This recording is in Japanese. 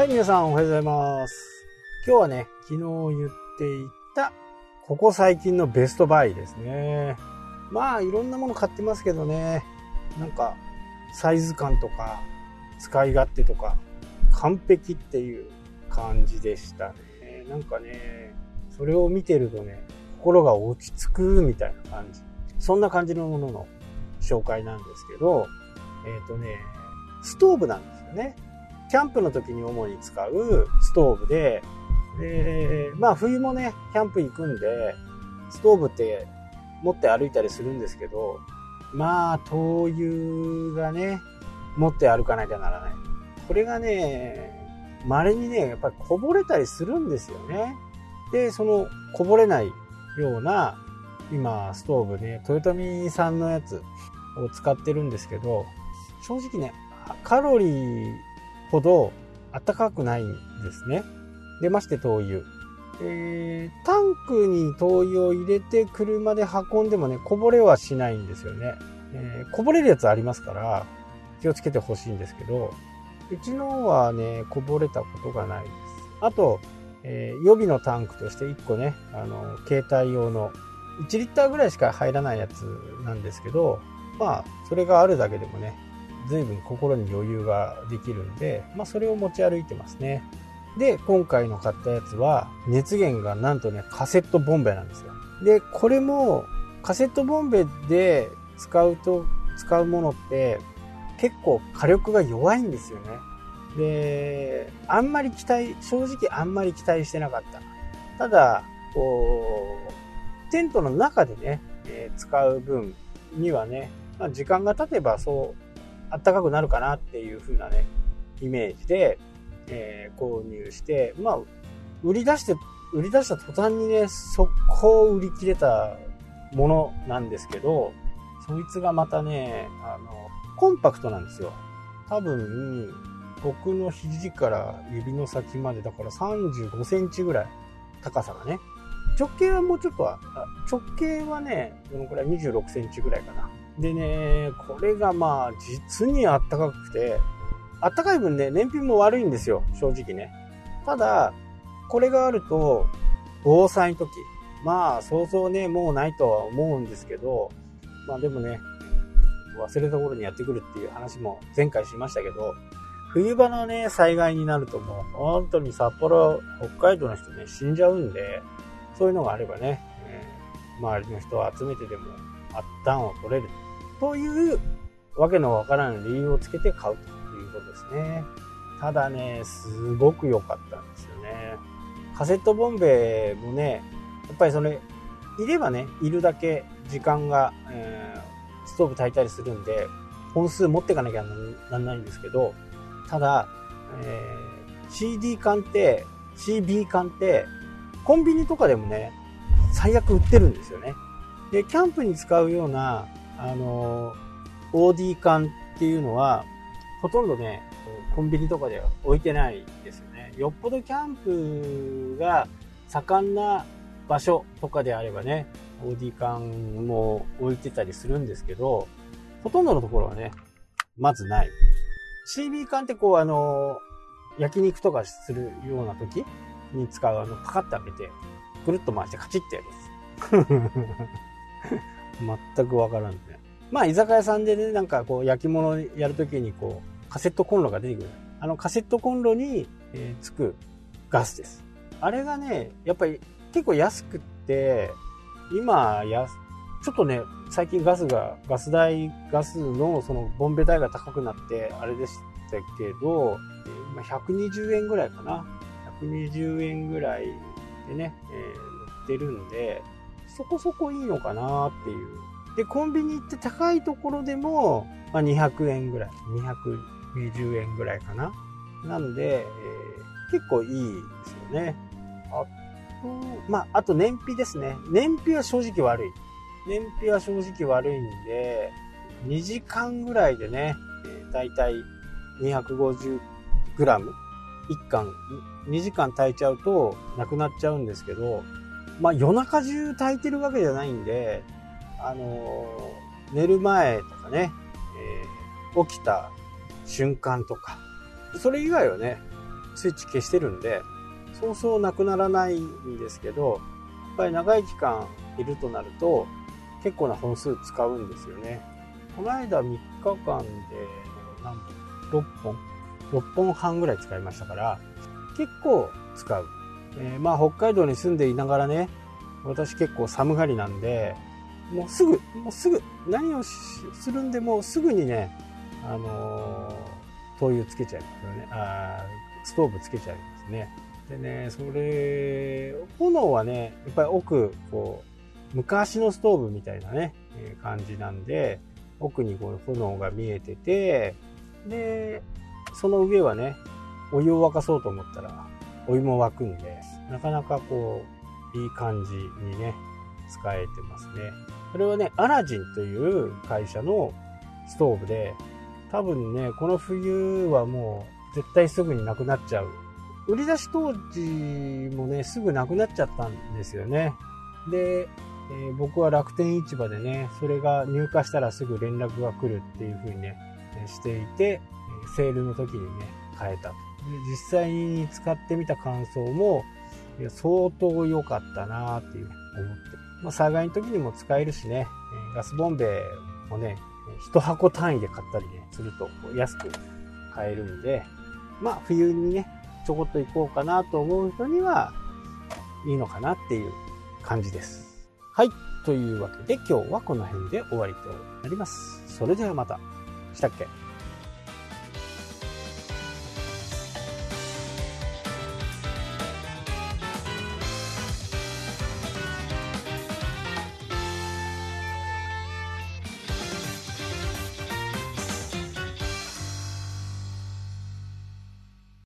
はい、皆さんおはようございます。今日はね、昨日言っていた、ここ最近のベストバイですね。まあ、いろんなもの買ってますけどね、なんか、サイズ感とか、使い勝手とか、完璧っていう感じでしたね。なんかね、それを見てるとね、心が落ち着くみたいな感じ。そんな感じのものの紹介なんですけど、えっ、とね、ストーブなんですよね。キャンプの時に主に使うストーブで、で、まあ冬もね、キャンプ行くんで、ストーブって持って歩いたりするんですけど、まあ灯油がね、持って歩かなきゃならない。これがね、稀にね、やっぱりこぼれたりするんですよね。で、そのこぼれないような、今、ストーブね、豊臣さんのやつを使ってるんですけど、正直ね、カロリーほど暖かくないんですね。でまして灯油。えー、タンクに灯油を入れて車で運んでもね、こぼれはしないんですよね。えー、こぼれるやつありますから、気をつけてほしいんですけど、うちのはね、こぼれたことがないです。あと、えー予備のタンクとして1個ね、あの、携帯用の1リッターぐらいしか入らないやつなんですけど、まあ、それがあるだけでもね、随分心に余裕ができるんで、まあ、それを持ち歩いてますね。で、今回の買ったやつは、熱源がなんとね、カセットボンベなんですよ。で、これも、カセットボンベで使うと、使うものって、結構火力が弱いんですよね。で、あんまり期待、正直あんまり期待してなかった。ただ、こう、テントの中でね、えー使う分にはね、まあ、時間が経てばそう、暖かくなるかなっていう風なね、イメージで、えー購入して、まあ、売り出して、売り出した途端にね、速攻売り切れたものなんですけど、そいつがまたね、あの、コンパクトなんですよ。多分、僕の肘から指の先まで、だから35センチぐらい、高さがね。直径はもうちょっとは、直径はね、どのくらい ?26 センチぐらいかな。でね、これがまあ、実にあったかくて、あったかい分ね、燃費も悪いんですよ、正直ね。ただ、これがあると、防災の時、まあ、想像ね、もうないとは思うんですけど、まあでもね、忘れた頃にやってくるっていう話も前回しましたけど、冬場のね、災害になるともう、本当に札幌、北海道の人ね、死んじゃうんで、そういうのがあればね、えー周りの人を集めてでも、あったんを取れる。という、わけのわからん理由をつけて買うということですね。ただね、すごく良かったんですよね。カセットボンベもね、やっぱりそれ、いればね、いるだけ時間が、えーストーブ炊いたりするんで、本数持ってかなきゃなんないんですけど、ただ、えー CD 缶って、CB 缶って、コンビニとかでもね、最悪売ってるんですよね。で、キャンプに使うような、あの、OD 缶っていうのは、ほとんどね、コンビニとかでは置いてないですよね。よっぽどキャンプが盛んな場所とかであればね、OD 缶も置いてたりするんですけど、ほとんどのところはね、まずない。CB 缶ってこうあの、焼肉とかするような時に使うあの、パカッと開けて、くるっと回してカチッてやるやつ。全くわからんね。まあ、居酒屋さんでね、なんかこう、焼き物やるときにこう、カセットコンロが出てくる。あのカセットコンロに、えーつくガスです。あれがね、やっぱり結構安くって、今、や、ちょっとね、最近ガスが、ガス代、ガスのそのボンベ代が高くなって、あれでしたけど、今120円ぐらいかな。120円ぐらいでね、えー売ってるんで、そこそこいいのかなっていう。で、コンビニ行って高いところでも、まあ、200円ぐらい、220円ぐらいかな。なので、えー結構いいですよね。あと、まあ、あと燃費ですね。燃費は正直悪い。燃費は正直悪いんで、2時間ぐらいでね、だいたい 250g、1缶、2時間炊いちゃうとなくなっちゃうんですけど、まあ夜中中炊いてるわけじゃないんで、あのー寝る前とかね、えー起きた瞬間とか、それ以外はね、スイッチ消してるんで、そうそうなくならないんですけど、やっぱり長い期間いるとなると、結構な本数使うんですよね。この間3日間で何本 ?6 本 ?6 本半ぐらい使いましたから、結構使う。えー、まあ北海道に住んでいながらね、私結構寒がりなんで、もうすぐ、もうすぐ、何をするんでもすぐにね、あのー、灯油つけちゃいますよね。あストーブつけちゃいますね。でね、それ、炎はね、やっぱり奥、こう、昔のストーブみたいなね、えー、感じなんで、奥にこう炎が見えてて、で、その上はね、お湯を沸かそうと思ったら、お湯も沸くんで、なかなかこう、いい感じにね、使えてますね。これはね、アラジンという会社のストーブで、多分ね、この冬はもう絶対すぐになくなっちゃう。売り出し当時もね、すぐなくなっちゃったんですよね。で、えー、僕は楽天市場でね、それが入荷したらすぐ連絡が来るっていう風にね、していて、セールの時にね、変えた。実際に使ってみた感想も、相当良かったなっていう思って。まあ、災害の時にも使えるしね、ガスボンベもね、一箱単位で買ったりね、すると安く買えるんで、まあ冬にね、ちょこっと行こうかなと思う人にはいいのかなっていう感じです。はい。というわけで今日はこの辺で終わりとなります。それではまた。したっけ？